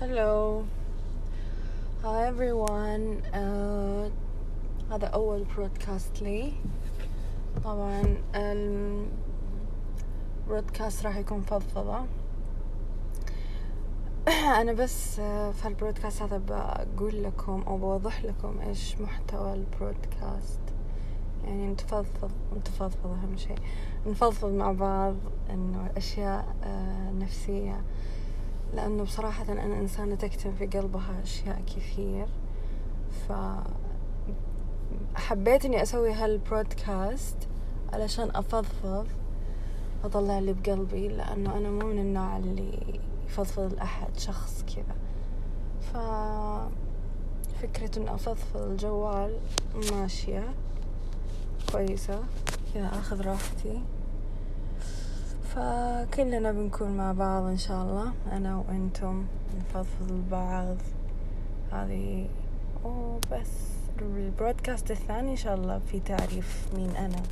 Hello. Hi everyone. Uh, هذا أول broadcast لي. طبعا ال broadcast راح يكون فضفضة. أنا بس uh, في ال broadcast هذا بقول لكم أو بوضح لكم إيش محتوى ال broadcast. يعني نتفضفض نتفضفض أهم شيء. نفضفض مع بعض إنه أشياء uh, نفسية. لأنه بصراحة أنا إنسانة تكتم في قلبها أشياء كثير. ف حبيت إني أسوي هالبرودكاست علشان أفضفض أطلع اللي بقلبي لأنه أنا مو من النوع اللي يفضفض لأحد شخص كذا. ف فكرة أفضفض الجوال ماشية كويسة. كذا أخذ راحتي. فكلنا بنكون مع بعض إن شاء الله. أنا وأنتم نفضفض البعض. هذه وبس البرودكاست الثاني إن شاء الله في تعريف مين أنا.